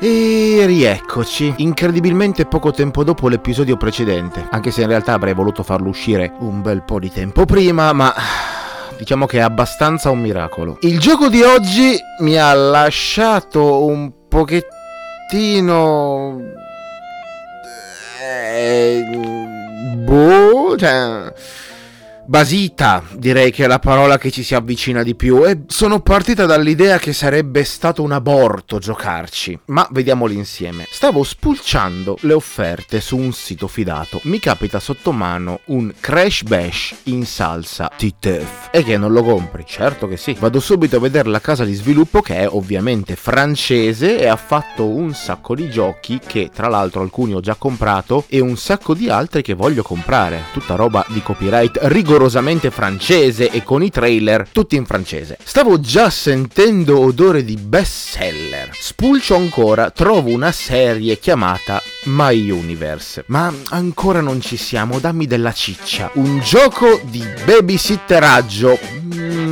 E rieccoci, incredibilmente poco tempo dopo l'episodio precedente, anche se in realtà avrei voluto farlo uscire un bel po' di tempo prima, ma diciamo che è abbastanza un miracolo. Il gioco di oggi mi ha lasciato un pochettino... Eh, boh, cioè basita, direi che è la parola che ci si avvicina di più, e sono partita dall'idea che sarebbe stato un aborto giocarci, ma vediamoli insieme. Stavo spulciando le offerte su un sito fidato, mi capita sotto mano un Crash Bash in salsa TTF. E che non lo compri? Certo che sì. Vado subito a vedere la casa di sviluppo che è ovviamente francese e ha fatto un sacco di giochi che tra l'altro alcuni ho già comprato e un sacco di altri che voglio comprare. Tutta roba di copyright rigoroso rigorosamente francese e con i trailer tutti in francese. Stavo già sentendo odore di bestseller. Spulcio ancora, trovo una serie chiamata My Universe. Ma ancora non ci siamo, dammi della ciccia. Un gioco di babysitteraggio. Mm,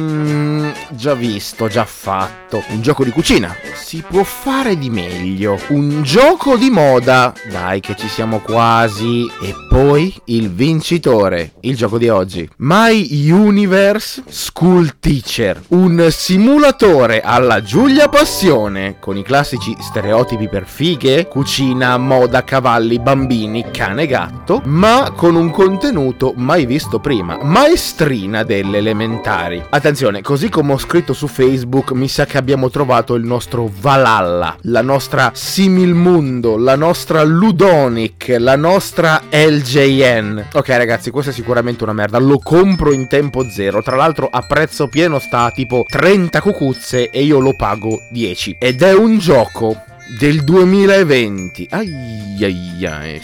già visto, già fatto. Un gioco di cucina. Si può fare di meglio. Un gioco di moda. Dai che ci siamo quasi. E poi il vincitore. Il gioco di oggi. My Universe School Teacher. Un simulatore alla Giulia Passione. Con i classici stereotipi per fighe, cucina, moda, cavalli, bambini, cane gatto. Ma con un contenuto mai visto prima. Maestrina delle elementari. Attenzione, così come ho scritto su Facebook, mi sa che abbiamo trovato il nostro Valhalla, la nostra Similmundo, la nostra Ludonic, la nostra LJN. Ok ragazzi, questa è sicuramente una merda, lo compro in tempo zero. Tra l'altro a prezzo pieno sta tipo 30 cucuzze e io lo pago 10. Ed è un gioco del 2020. Ai ai ai.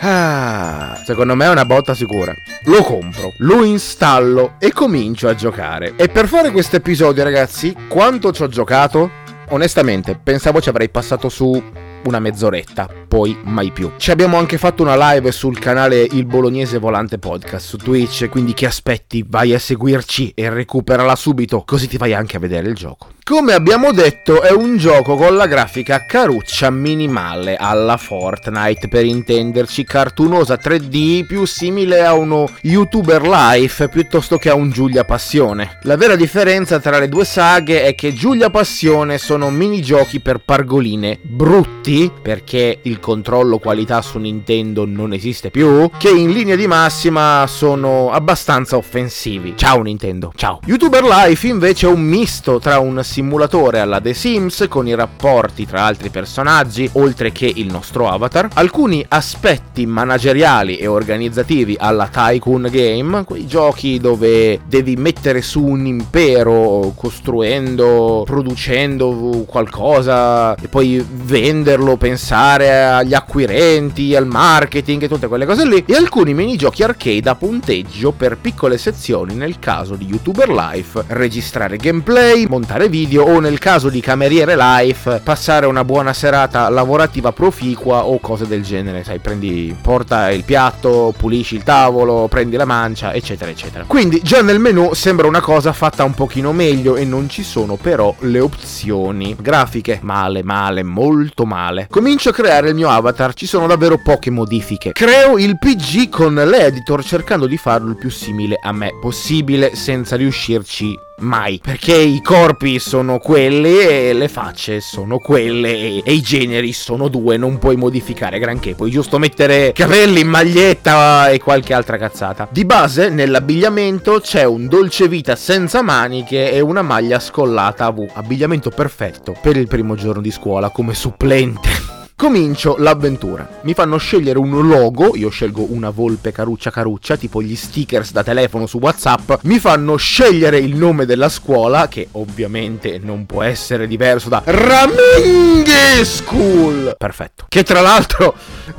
Ah, secondo me è una botta sicura. Lo compro, lo installo e comincio a giocare. E per fare questo episodio, ragazzi, quanto ci ho giocato? Onestamente, pensavo ci avrei passato su una mezz'oretta, poi mai più. Ci abbiamo anche fatto una live sul canale Il Bolognese Volante Podcast su Twitch, quindi che aspetti? Vai a seguirci e recuperala subito, così ti vai anche a vedere il gioco. Come abbiamo detto, è un gioco con la grafica caruccia minimale alla Fortnite, per intenderci, cartunosa 3D, più simile a uno YouTuber life piuttosto che a un Giulia Passione. La vera differenza tra le due saghe è che Giulia Passione sono minigiochi per pargoline brutti, perché il controllo qualità su Nintendo non esiste più, che in linea di massima sono abbastanza offensivi. Ciao Nintendo, ciao. YouTuber life invece è un misto tra un simulatore alla The Sims con i rapporti tra altri personaggi, oltre che il nostro avatar, alcuni aspetti manageriali e organizzativi alla Tycoon Game, quei giochi dove devi mettere su un impero costruendo, producendo qualcosa e poi venderlo, pensare agli acquirenti, al marketing e tutte quelle cose lì, e alcuni minigiochi arcade a punteggio per piccole sezioni nel caso di YouTuber Life, registrare gameplay, montare video o nel caso di cameriere life passare una buona serata lavorativa proficua o cose del genere, sai, prendi porta il piatto, pulisci il tavolo, prendi la mancia, eccetera eccetera. Quindi già nel menu sembra una cosa fatta un pochino meglio e non ci sono però le opzioni grafiche. Male, male, molto male. Comincio a creare il mio avatar, ci sono davvero poche modifiche. Creo il PG con l'editor cercando di farlo il più simile a me possibile senza riuscirci mai. Perché i corpi sono quelli e le facce sono quelle e, e, i generi sono due non puoi modificare granché. Puoi giusto mettere capelli maglietta e qualche altra cazzata. Di base nell'abbigliamento c'è un dolce vita senza maniche e una maglia scollata a V. Abbigliamento perfetto per il primo giorno di scuola come supplente Comincio l'avventura. Mi fanno scegliere un logo, io scelgo una volpe caruccia caruccia, tipo gli stickers da telefono su WhatsApp. Mi fanno scegliere il nome della scuola, che ovviamente non può essere diverso da Raminghi School. Perfetto. Che tra l'altro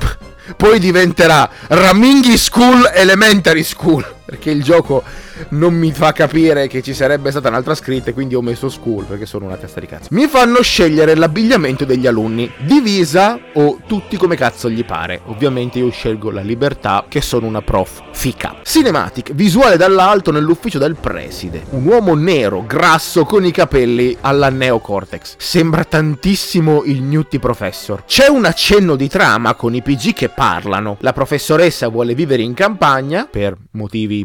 poi diventerà Raminghi School Elementary School. Perché il gioco non mi fa capire che ci sarebbe stata un'altra scritta, quindi ho messo school perché sono una testa di cazzo. Mi fanno scegliere l'abbigliamento degli alunni, divisa o tutti come cazzo gli pare. Ovviamente io scelgo la libertà, che sono una prof fica. Cinematic, visuale dall'alto nell'ufficio del preside. Un uomo nero, grasso, con i capelli alla neocortex. Sembra tantissimo il Newty Professor. C'è un accenno di trama con i PG che parlano. La professoressa vuole vivere in campagna per motivi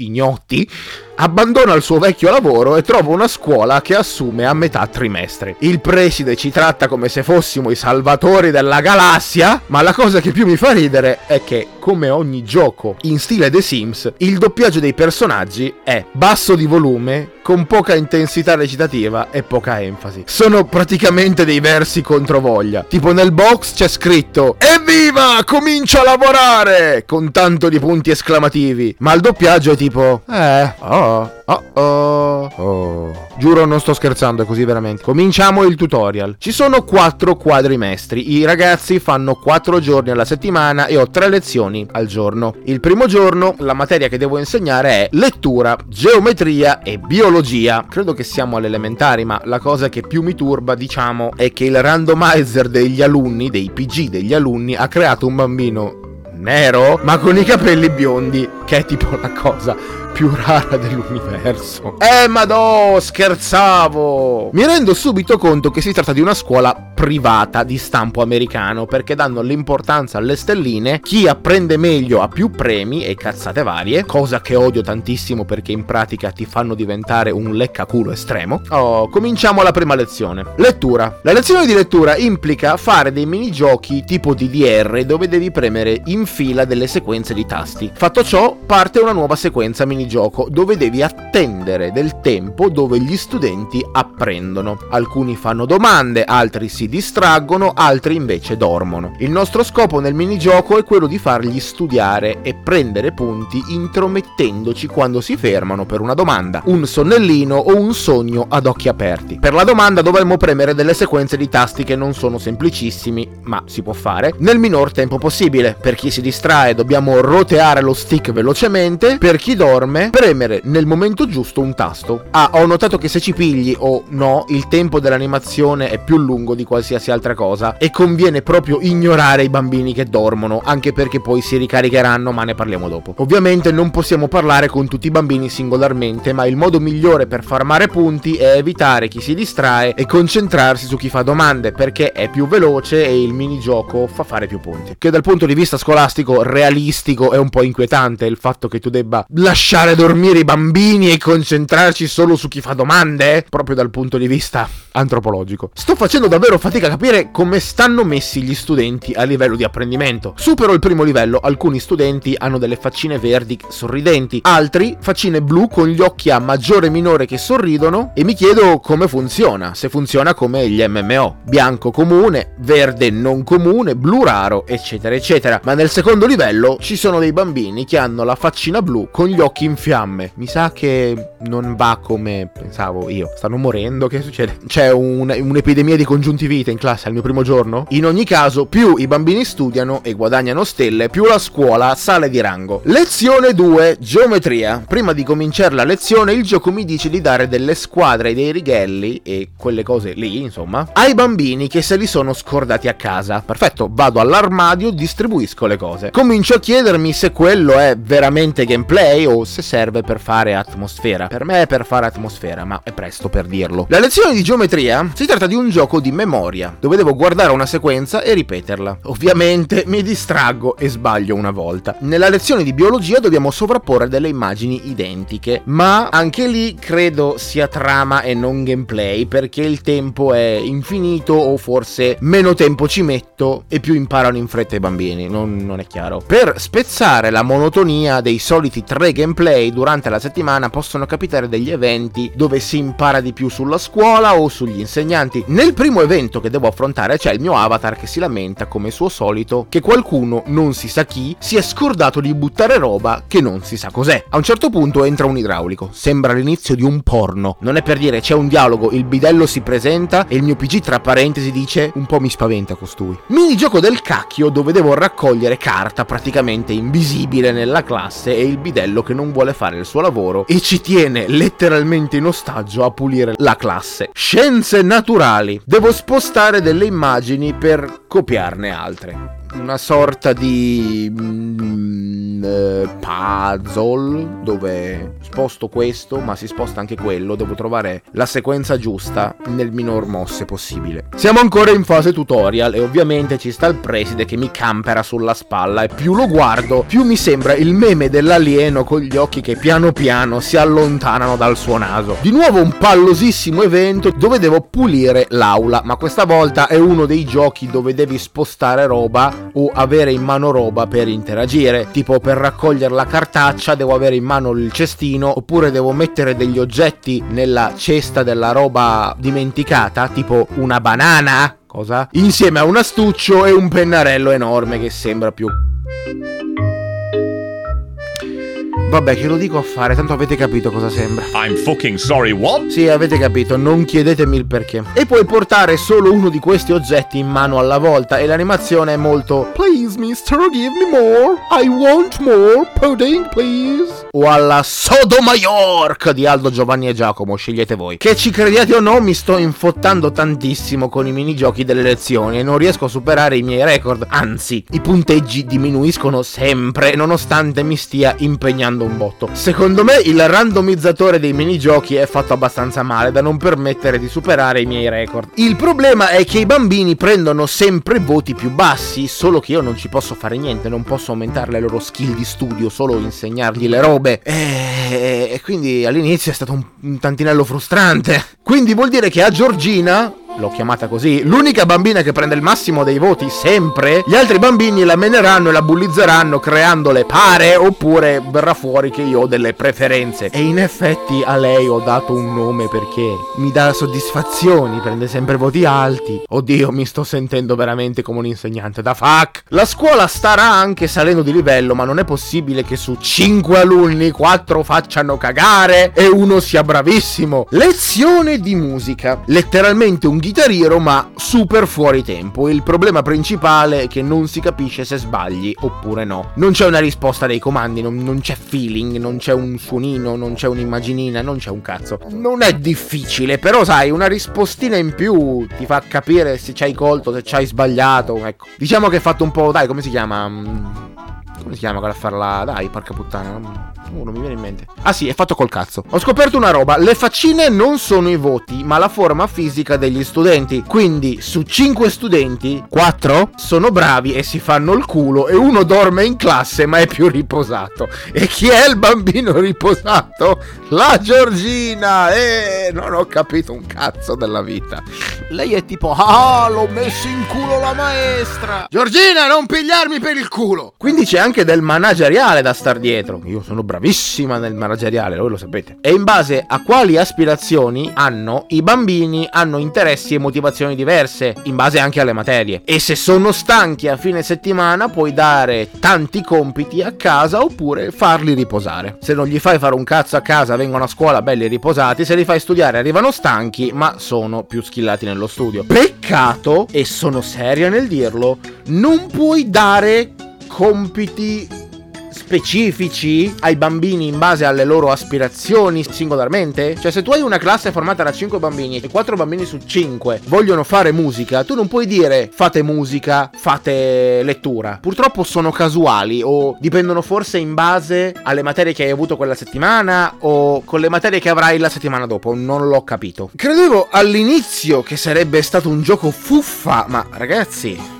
ignoti abbandona il suo vecchio lavoro e trova una scuola che assume a metà trimestre. Il preside ci tratta come se fossimo i salvatori della galassia, ma la cosa che più mi fa ridere è che, come ogni gioco in stile The Sims, il doppiaggio dei personaggi è basso di volume, con poca intensità recitativa e poca enfasi. Sono praticamente dei versi controvoglia. Tipo nel box c'è scritto Evviva! Comincio a lavorare! Con tanto di punti esclamativi. Ma il doppiaggio è tipo Eh, oh Oh, oh, oh. Giuro non sto scherzando, è così veramente. Cominciamo il tutorial. Ci sono quattro quadrimestri. I ragazzi fanno quattro giorni alla settimana e ho tre lezioni al giorno. Il primo giorno la materia che devo insegnare è lettura, geometria e biologia. Credo che siamo alle elementari, ma la cosa che più mi turba, diciamo, è che il randomizer degli alunni, dei PG degli alunni, ha creato un bambino nero, ma con i capelli biondi, che è tipo la cosa più rara dell'universo. Eh, ma no, scherzavo! Mi rendo subito conto che si tratta di una scuola privata di stampo americano perché danno l'importanza alle stelline, chi apprende meglio ha più premi e cazzate varie, cosa che odio tantissimo perché in pratica ti fanno diventare un leccaculo estremo. Oh, cominciamo la prima lezione. Lettura. La lezione di lettura implica fare dei minigiochi tipo DDR dove devi premere in fila delle sequenze di tasti. Fatto ciò, parte una nuova sequenza minigiochi gioco dove devi attendere del tempo dove gli studenti apprendono. Alcuni fanno domande, altri si distraggono, altri invece dormono. Il nostro scopo nel minigioco è quello di fargli studiare e prendere punti intromettendoci quando si fermano per una domanda, un sonnellino o un sogno ad occhi aperti. Per la domanda dovremmo premere delle sequenze di tasti che non sono semplicissimi, ma si può fare, nel minor tempo possibile. Per chi si distrae dobbiamo roteare lo stick velocemente, per chi dorme premere nel momento giusto un tasto. Ah, ho notato che se ci pigli o no, il tempo dell'animazione è più lungo di qualsiasi altra cosa e conviene proprio ignorare i bambini che dormono, anche perché poi si ricaricheranno, ma ne parliamo dopo. Ovviamente non possiamo parlare con tutti i bambini singolarmente, ma il modo migliore per farmare punti è evitare chi si distrae e concentrarsi su chi fa domande, perché è più veloce e il minigioco fa fare più punti. Che dal punto di vista scolastico realistico è un po' inquietante il fatto che tu debba lasciare dormire i bambini e concentrarci solo su chi fa domande? Proprio dal punto di vista antropologico. Sto facendo davvero fatica a capire come stanno messi gli studenti a livello di apprendimento. Supero il primo livello, alcuni studenti hanno delle faccine verdi sorridenti, altri faccine blu con gli occhi a maggiore e minore che sorridono e mi chiedo come funziona, se funziona come gli MMO. Bianco comune, verde non comune, blu raro, eccetera, eccetera. Ma nel secondo livello ci sono dei bambini che hanno la faccina blu con gli occhi in fiamme. Mi sa che non va come pensavo io. Stanno morendo, che succede? C'è un, un'epidemia di congiuntivite in classe al mio primo giorno? In ogni caso, più i bambini studiano e guadagnano stelle, più la scuola sale di rango. Lezione 2, geometria. Prima di cominciare la lezione, il gioco mi dice di dare delle squadre e dei righelli e quelle cose lì, insomma, ai bambini che se li sono scordati a casa. Perfetto, vado all'armadio, distribuisco le cose. Comincio a chiedermi se quello è veramente gameplay o se serve per fare atmosfera. Per me è per fare atmosfera, ma è presto per dirlo. La lezione di geometria si tratta di un gioco di memoria, dove devo guardare una sequenza e ripeterla. Ovviamente mi distraggo e sbaglio una volta. Nella lezione di biologia dobbiamo sovrapporre delle immagini identiche, ma anche lì credo sia trama e non gameplay, perché il tempo è infinito o forse meno tempo ci metto e più imparano in fretta i bambini, non, non è chiaro. Per spezzare la monotonia dei soliti tre gameplay durante la settimana possono capitare degli eventi dove si impara di più sulla scuola o sugli insegnanti. Nel primo evento che devo affrontare c'è il mio avatar che si lamenta come suo solito che qualcuno, non si sa chi, si è scordato di buttare roba che non si sa cos'è. A un certo punto entra un idraulico, sembra l'inizio di un porno. Non è per dire c'è un dialogo, il bidello si presenta e il mio PG tra parentesi dice un po' mi spaventa costui. Minigioco del cacchio dove devo raccogliere carta praticamente invisibile nella classe e il bidello che non vuole fare il suo lavoro e ci tiene letteralmente in ostaggio a pulire la classe. Scienze naturali. Devo spostare delle immagini per copiarne altre una sorta di mm, eh, puzzle dove sposto questo ma si sposta anche quello devo trovare la sequenza giusta nel minor mosse possibile siamo ancora in fase tutorial e ovviamente ci sta il preside che mi campera sulla spalla e più lo guardo più mi sembra il meme dell'alieno con gli occhi che piano piano si allontanano dal suo naso di nuovo un pallosissimo evento dove devo pulire l'aula ma questa volta è uno dei giochi dove devi spostare roba o avere in mano roba per interagire. Tipo per raccogliere la cartaccia devo avere in mano il cestino oppure devo mettere degli oggetti nella cesta della roba dimenticata, tipo una banana, cosa? Insieme a un astuccio e un pennarello enorme che sembra più Vabbè, che lo dico a fare, tanto avete capito cosa sembra. I'm fucking sorry, what? Sì, avete capito, non chiedetemi il perché. E puoi portare solo uno di questi oggetti in mano alla volta e l'animazione è molto Please, mister, give me more. I want more pudding, please. O alla Sodomayork di Aldo Giovanni e Giacomo, scegliete voi. Che ci crediate o no, mi sto infottando tantissimo con i minigiochi delle lezioni e non riesco a superare i miei record. Anzi, i punteggi diminuiscono sempre, nonostante mi stia impegnando un botto. Secondo me il randomizzatore dei minigiochi è fatto abbastanza male da non permettere di superare i miei record. Il problema è che i bambini prendono sempre voti più bassi, solo che io non ci posso fare niente, non posso aumentare le loro skill di studio, solo insegnargli le robe. E, quindi all'inizio è stato un, un tantinello frustrante. Quindi vuol dire che a Giorgina l'ho chiamata così, l'unica bambina che prende il massimo dei voti sempre, gli altri bambini la meneranno e la bullizzeranno creandole pare oppure verrà fuori che io ho delle preferenze. E in effetti a lei ho dato un nome perché mi dà soddisfazioni, prende sempre voti alti. Oddio, mi sto sentendo veramente come un insegnante da fuck. La scuola starà anche salendo di livello, ma non è possibile che su 5 alunni 4 facciano cagare e uno sia bravissimo. Lezione di musica. Letteralmente un chitarriero ma super fuori tempo. Il problema principale è che non si capisce se sbagli oppure no. Non c'è una risposta dei comandi, non, non c'è feeling, non c'è un suonino, non c'è un'immaginina, non c'è un cazzo. Non è difficile, però sai, una rispostina in più ti fa capire se ci hai colto, se ci hai sbagliato. Ecco. Diciamo che hai fatto un po', dai, come si chiama? Come si chiama quella farla? Dai, porca puttana. Oh, non mi viene in mente. Ah sì, è fatto col cazzo. Ho scoperto una roba. Le faccine non sono i voti, ma la forma fisica degli studenti. Quindi, su 5 studenti, 4 sono bravi e si fanno il culo e uno dorme in classe ma è più riposato. E chi è il bambino riposato? La Giorgina! Eh, non ho capito un cazzo della vita. Lei è tipo, ah, l'ho messo in culo la maestra. Giorgina, non pigliarmi per il culo. Quindi c'è anche del manageriale da star dietro. Io sono bravissima nel manageriale, voi lo sapete. E in base a quali aspirazioni hanno i bambini hanno interessi e motivazioni diverse, in base anche alle materie. E se sono stanchi a fine settimana puoi dare tanti compiti a casa oppure farli riposare. Se non gli fai fare un cazzo a casa, vengono a scuola belli riposati, se li fai studiare arrivano stanchi, ma sono più skillati nello studio. Peccato, e sono seria nel dirlo, non puoi dare compiti specifici ai bambini in base alle loro aspirazioni singolarmente? Cioè, se tu hai una classe formata da 5 bambini e 4 bambini su 5 vogliono fare musica, tu non puoi dire fate musica, fate lettura. Purtroppo sono casuali o dipendono forse in base alle materie che hai avuto quella settimana o con le materie che avrai la settimana dopo. Non l'ho capito. Credevo all'inizio che sarebbe stato un gioco fuffa, ma ragazzi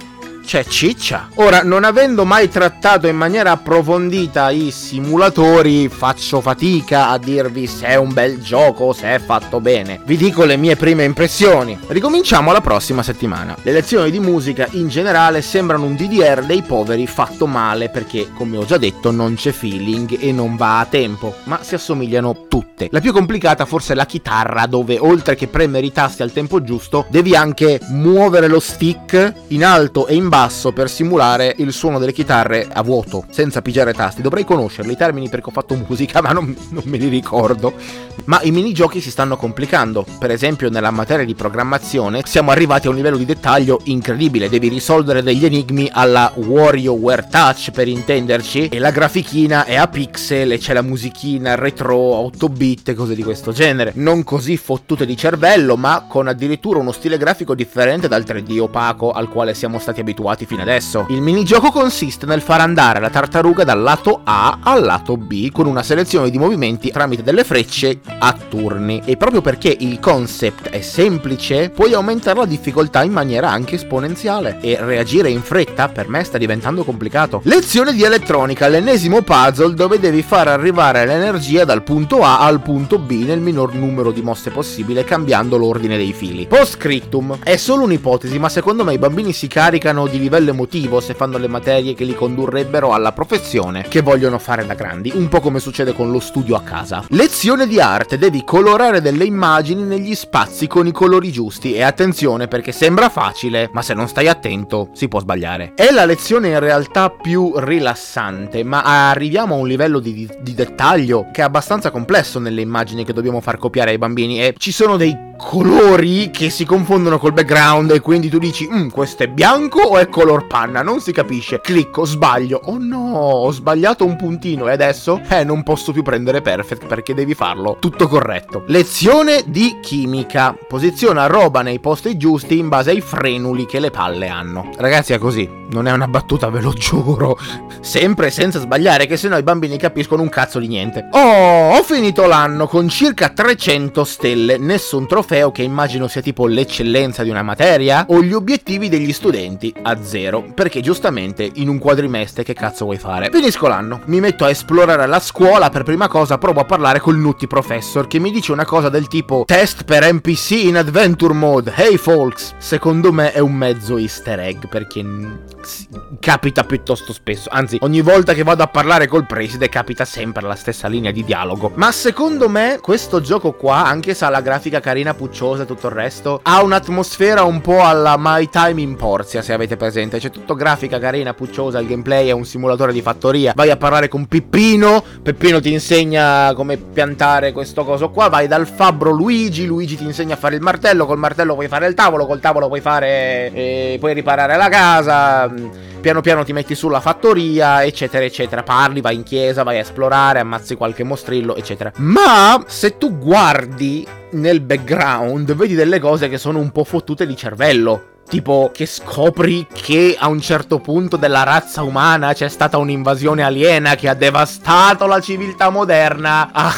c'è ciccia. Ora, non avendo mai trattato in maniera approfondita i simulatori, faccio fatica a dirvi se è un bel gioco o se è fatto bene. Vi dico le mie prime impressioni. Ricominciamo la prossima settimana. Le lezioni di musica in generale sembrano un DDR dei poveri fatto male perché, come ho già detto, non c'è feeling e non va a tempo, ma si assomigliano tutte. La più complicata forse è la chitarra, dove oltre che premere i tasti al tempo giusto, devi anche muovere lo stick in alto e in basso per simulare il suono delle chitarre a vuoto, senza pigiare tasti. Dovrei conoscerli i termini perché ho fatto musica, ma non, non me li ricordo. Ma i minigiochi si stanno complicando. Per esempio, nella materia di programmazione siamo arrivati a un livello di dettaglio incredibile. Devi risolvere degli enigmi alla WarioWare Touch per intenderci. E la grafichina è a pixel e c'è la musichina retro 8 bit e cose di questo genere. Non così fottute di cervello, ma con addirittura uno stile grafico differente dal 3D opaco al quale siamo stati abituati fino adesso. Il minigioco consiste nel far andare la tartaruga dal lato A al lato B con una selezione di movimenti tramite delle frecce a turni. E proprio perché il concept è semplice, puoi aumentare la difficoltà in maniera anche esponenziale. E reagire in fretta per me sta diventando complicato. Lezione di elettronica, l'ennesimo puzzle dove devi far arrivare l'energia dal punto A al punto B nel minor numero di mosse possibile cambiando l'ordine dei fili. Post scriptum è solo un'ipotesi, ma secondo me i bambini si caricano di livello emotivo se fanno le materie che li condurrebbero alla professione che vogliono fare da grandi, un po' come succede con lo studio a casa. Lezione di arte, devi colorare delle immagini negli spazi con i colori giusti e attenzione perché sembra facile, ma se non stai attento si può sbagliare. È la lezione in realtà più rilassante, ma arriviamo a un livello di, di dettaglio che è abbastanza complesso nelle immagini che dobbiamo far copiare ai bambini e ci sono dei colori che si confondono col background e quindi tu dici mm, questo è bianco o è color panna? Non si capisce. Clicco sbaglio. Oh no ho sbagliato un puntino e adesso? Eh non posso più prendere perfect perché devi farlo. Tutto corretto. Lezione di chimica. Posiziona roba nei posti giusti in base ai frenuli che le palle hanno. Ragazzi è così. Non è una battuta ve lo giuro. Sempre senza sbagliare che sennò i bambini capiscono un cazzo di niente. Oh ho finito l'anno con circa 300 stelle. Nessun trofeo trofeo che immagino sia tipo l'eccellenza di una materia o gli obiettivi degli studenti a zero, perché giustamente in un quadrimestre che cazzo vuoi fare? Finisco l'anno, mi metto a esplorare la scuola, per prima cosa provo a parlare col Nutti Professor che mi dice una cosa del tipo test per NPC in adventure mode, hey folks, secondo me è un mezzo easter egg perché capita piuttosto spesso, anzi ogni volta che vado a parlare col preside capita sempre la stessa linea di dialogo, ma secondo me questo gioco qua, anche se ha la grafica carina pucciosa e tutto il resto. Ha un'atmosfera un po' alla My Time in Porzia, se avete presente. C'è tutto grafica carina, pucciosa, il gameplay è un simulatore di fattoria. Vai a parlare con Pippino, Peppino ti insegna come piantare questo coso qua. Vai dal fabbro Luigi, Luigi ti insegna a fare il martello, col martello puoi fare il tavolo, col tavolo puoi fare... Eh, puoi riparare la casa piano piano ti metti sulla fattoria, eccetera, eccetera. Parli, vai in chiesa, vai a esplorare, ammazzi qualche mostrillo, eccetera. Ma se tu guardi nel background, vedi delle cose che sono un po' fottute di cervello. Tipo che scopri che a un certo punto della razza umana c'è stata un'invasione aliena che ha devastato la civiltà moderna. Ha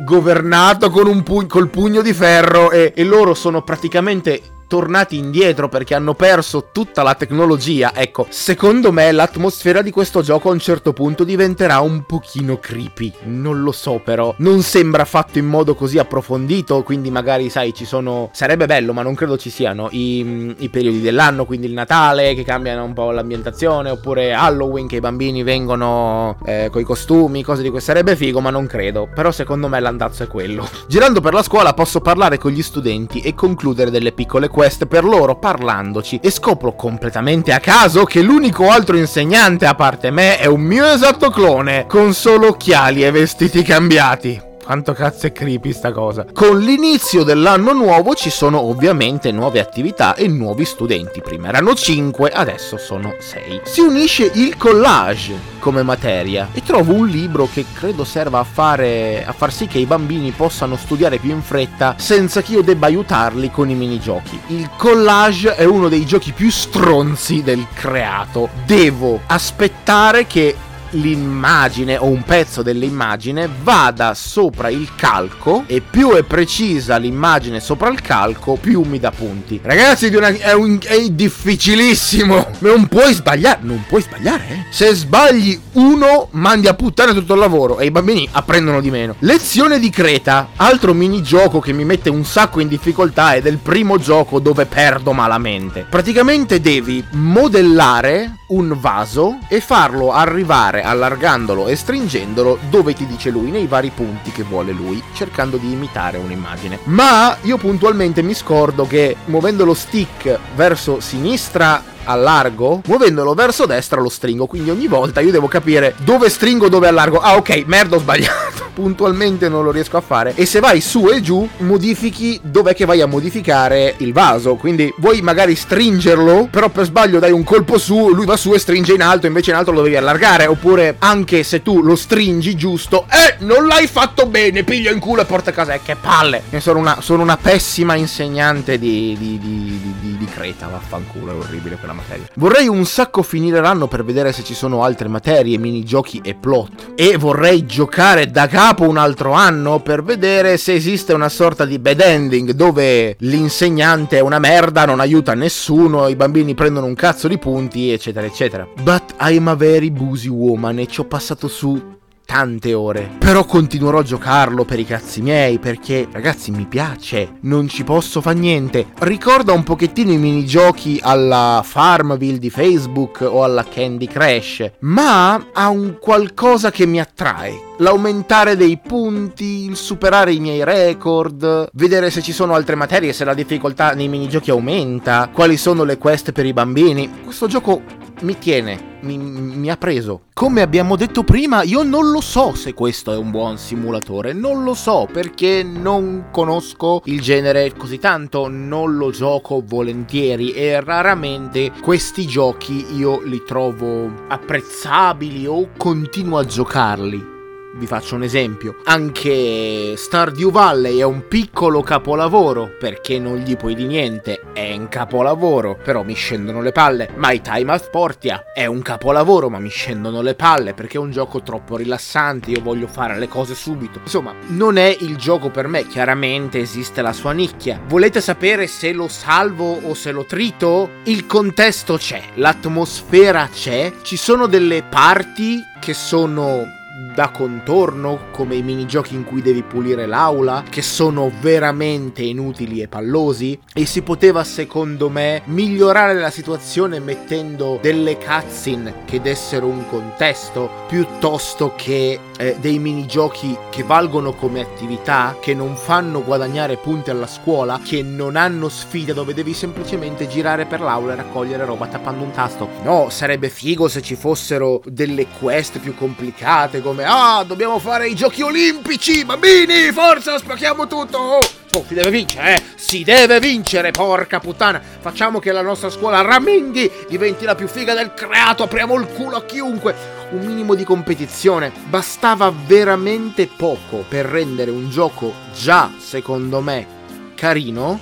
governato con un pu- col pugno di ferro e, e loro sono praticamente tornati indietro perché hanno perso tutta la tecnologia. Ecco, secondo me l'atmosfera di questo gioco a un certo punto diventerà un pochino creepy. Non lo so però. Non sembra fatto in modo così approfondito, quindi magari sai ci sono... Sarebbe bello, ma non credo ci siano i, i periodi dell'anno, quindi il Natale che cambiano un po' l'ambientazione, oppure Halloween che i bambini vengono eh, coi costumi, cose di questo. Sarebbe figo, ma non credo. Però secondo me l'andazzo è quello. Girando per la scuola posso parlare con gli studenti e concludere delle piccole quest per loro parlandoci e scopro completamente a caso che l'unico altro insegnante a parte me è un mio esatto clone con solo occhiali e vestiti cambiati. Quanto cazzo è creepy sta cosa. Con l'inizio dell'anno nuovo ci sono ovviamente nuove attività e nuovi studenti. Prima erano 5, adesso sono 6. Si unisce il collage come materia e trovo un libro che credo serva a fare a far sì che i bambini possano studiare più in fretta senza che io debba aiutarli con i minigiochi. Il collage è uno dei giochi più stronzi del creato. Devo aspettare che l'immagine o un pezzo dell'immagine vada sopra il calco e più è precisa l'immagine sopra il calco, più mi dà punti. Ragazzi, è, un, è difficilissimo. Non puoi sbagliare, non puoi sbagliare. Eh? Se sbagli uno, mandi a puttane tutto il lavoro e i bambini apprendono di meno. Lezione di Creta, altro minigioco che mi mette un sacco in difficoltà ed è il primo gioco dove perdo malamente. Praticamente devi modellare un vaso e farlo arrivare allargandolo e stringendolo dove ti dice lui, nei vari punti che vuole lui, cercando di imitare un'immagine. Ma io puntualmente mi scordo che muovendo lo stick verso sinistra allargo, muovendolo verso destra lo stringo. Quindi ogni volta io devo capire dove stringo, dove allargo. Ah, ok, merda, ho sbagliato. Puntualmente non lo riesco a fare. E se vai su e giù, modifichi dov'è che vai a modificare il vaso. Quindi vuoi magari stringerlo, però per sbaglio dai un colpo su, lui va su e stringe in alto, invece in alto lo devi allargare. Oppure anche se tu lo stringi giusto, eh, non l'hai fatto bene, piglia in culo e porta a casa. Eh, che palle. Sono una, sono una pessima insegnante di, di, di, di, di Creta, vaffanculo, è orribile quella materia. Vorrei un sacco finire l'anno per vedere se ci sono altre materie, minigiochi e plot. E vorrei giocare da capo un altro anno per vedere se esiste una sorta di bad ending dove l'insegnante è una merda, non aiuta nessuno, i bambini prendono un cazzo di punti, eccetera, eccetera. But I'm a very busy woman e ci ho passato su tante ore. Però continuerò a giocarlo per i cazzi miei perché ragazzi mi piace, non ci posso fare niente. Ricorda un pochettino i minigiochi alla Farmville di Facebook o alla Candy Crash, ma ha un qualcosa che mi attrae. L'aumentare dei punti, il superare i miei record, vedere se ci sono altre materie, se la difficoltà nei minigiochi aumenta, quali sono le quest per i bambini. Questo gioco mi tiene, mi, mi, ha preso. Come abbiamo detto prima, io non lo so se questo è un buon simulatore, non lo so perché non conosco il genere così tanto, non lo gioco volentieri e raramente questi giochi io li trovo apprezzabili o continuo a giocarli. Vi faccio un esempio. Anche Stardew Valley è un piccolo capolavoro, perché non gli puoi di niente, è un capolavoro, però mi scendono le palle. My Time at Portia è un capolavoro, ma mi scendono le palle, perché è un gioco troppo rilassante, io voglio fare le cose subito. Insomma, non è il gioco per me, chiaramente esiste la sua nicchia. Volete sapere se lo salvo o se lo trito? Il contesto c'è, l'atmosfera c'è, ci sono delle parti che sono da contorno, come i minigiochi in cui devi pulire l'aula, che sono veramente inutili e pallosi, e si poteva secondo me migliorare la situazione mettendo delle cutscene che dessero un contesto, piuttosto che eh, dei minigiochi che valgono come attività, che non fanno guadagnare punti alla scuola, che non hanno sfide dove devi semplicemente girare per l'aula e raccogliere roba tappando un tasto. No, sarebbe figo se ci fossero delle quest più complicate come ah, dobbiamo fare i giochi olimpici, bambini, forza, spacchiamo tutto. Oh, oh, si deve vincere, eh? Si deve vincere, porca puttana. Facciamo che la nostra scuola raminghi, diventi la più figa del creato, apriamo il culo a chiunque. Un minimo di competizione. Bastava veramente poco per rendere un gioco già, secondo me, carino.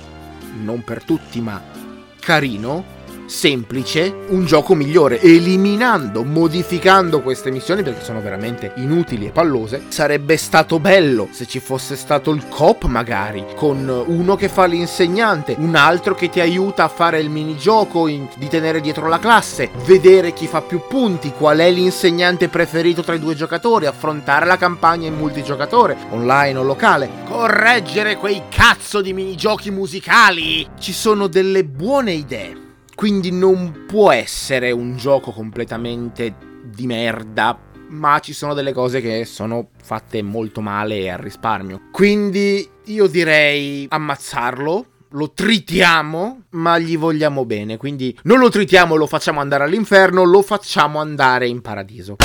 Non per tutti, ma carino semplice un gioco migliore, eliminando, modificando queste missioni perché sono veramente inutili e pallose. Sarebbe stato bello se ci fosse stato il cop magari, con uno che fa l'insegnante, un altro che ti aiuta a fare il minigioco in, di tenere dietro la classe, vedere chi fa più punti, qual è l'insegnante preferito tra i due giocatori, affrontare la campagna in multigiocatore, online o locale, correggere quei cazzo di minigiochi musicali. Ci sono delle buone idee quindi non può essere un gioco completamente di merda, ma ci sono delle cose che sono fatte molto male e al risparmio. Quindi io direi ammazzarlo, lo tritiamo, ma gli vogliamo bene. Quindi non lo tritiamo lo facciamo andare all'inferno, lo facciamo andare in paradiso.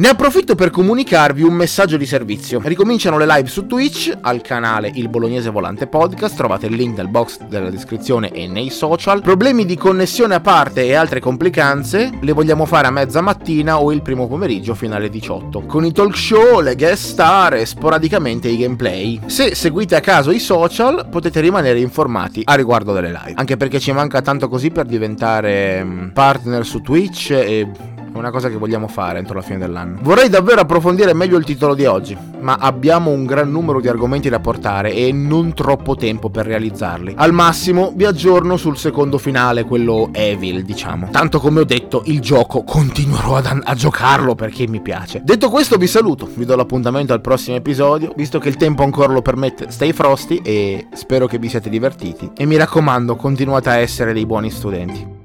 Ne approfitto per comunicarvi un messaggio di servizio. Ricominciano le live su Twitch, al canale Il Bolognese Volante Podcast, trovate il link nel box della descrizione e nei social. Problemi di connessione a parte e altre complicanze le vogliamo fare a mezza mattina o il primo pomeriggio fino alle 18. Con i talk show, le guest star e sporadicamente i gameplay. Se seguite a caso i social potete rimanere informati a riguardo delle live. Anche perché ci manca tanto così per diventare mm, partner su Twitch e è una cosa che vogliamo fare entro la fine dell'anno. Vorrei davvero approfondire meglio il titolo di oggi, ma abbiamo un gran numero di argomenti da portare e non troppo tempo per realizzarli. Al massimo vi aggiorno sul secondo finale, quello Evil, diciamo. Tanto come ho detto, il gioco continuerò ad, a giocarlo perché mi piace. Detto questo vi saluto, vi do l'appuntamento al prossimo episodio, visto che il tempo ancora lo permette, stay frosty e spero che vi siate divertiti. E mi raccomando, continuate a essere dei buoni studenti.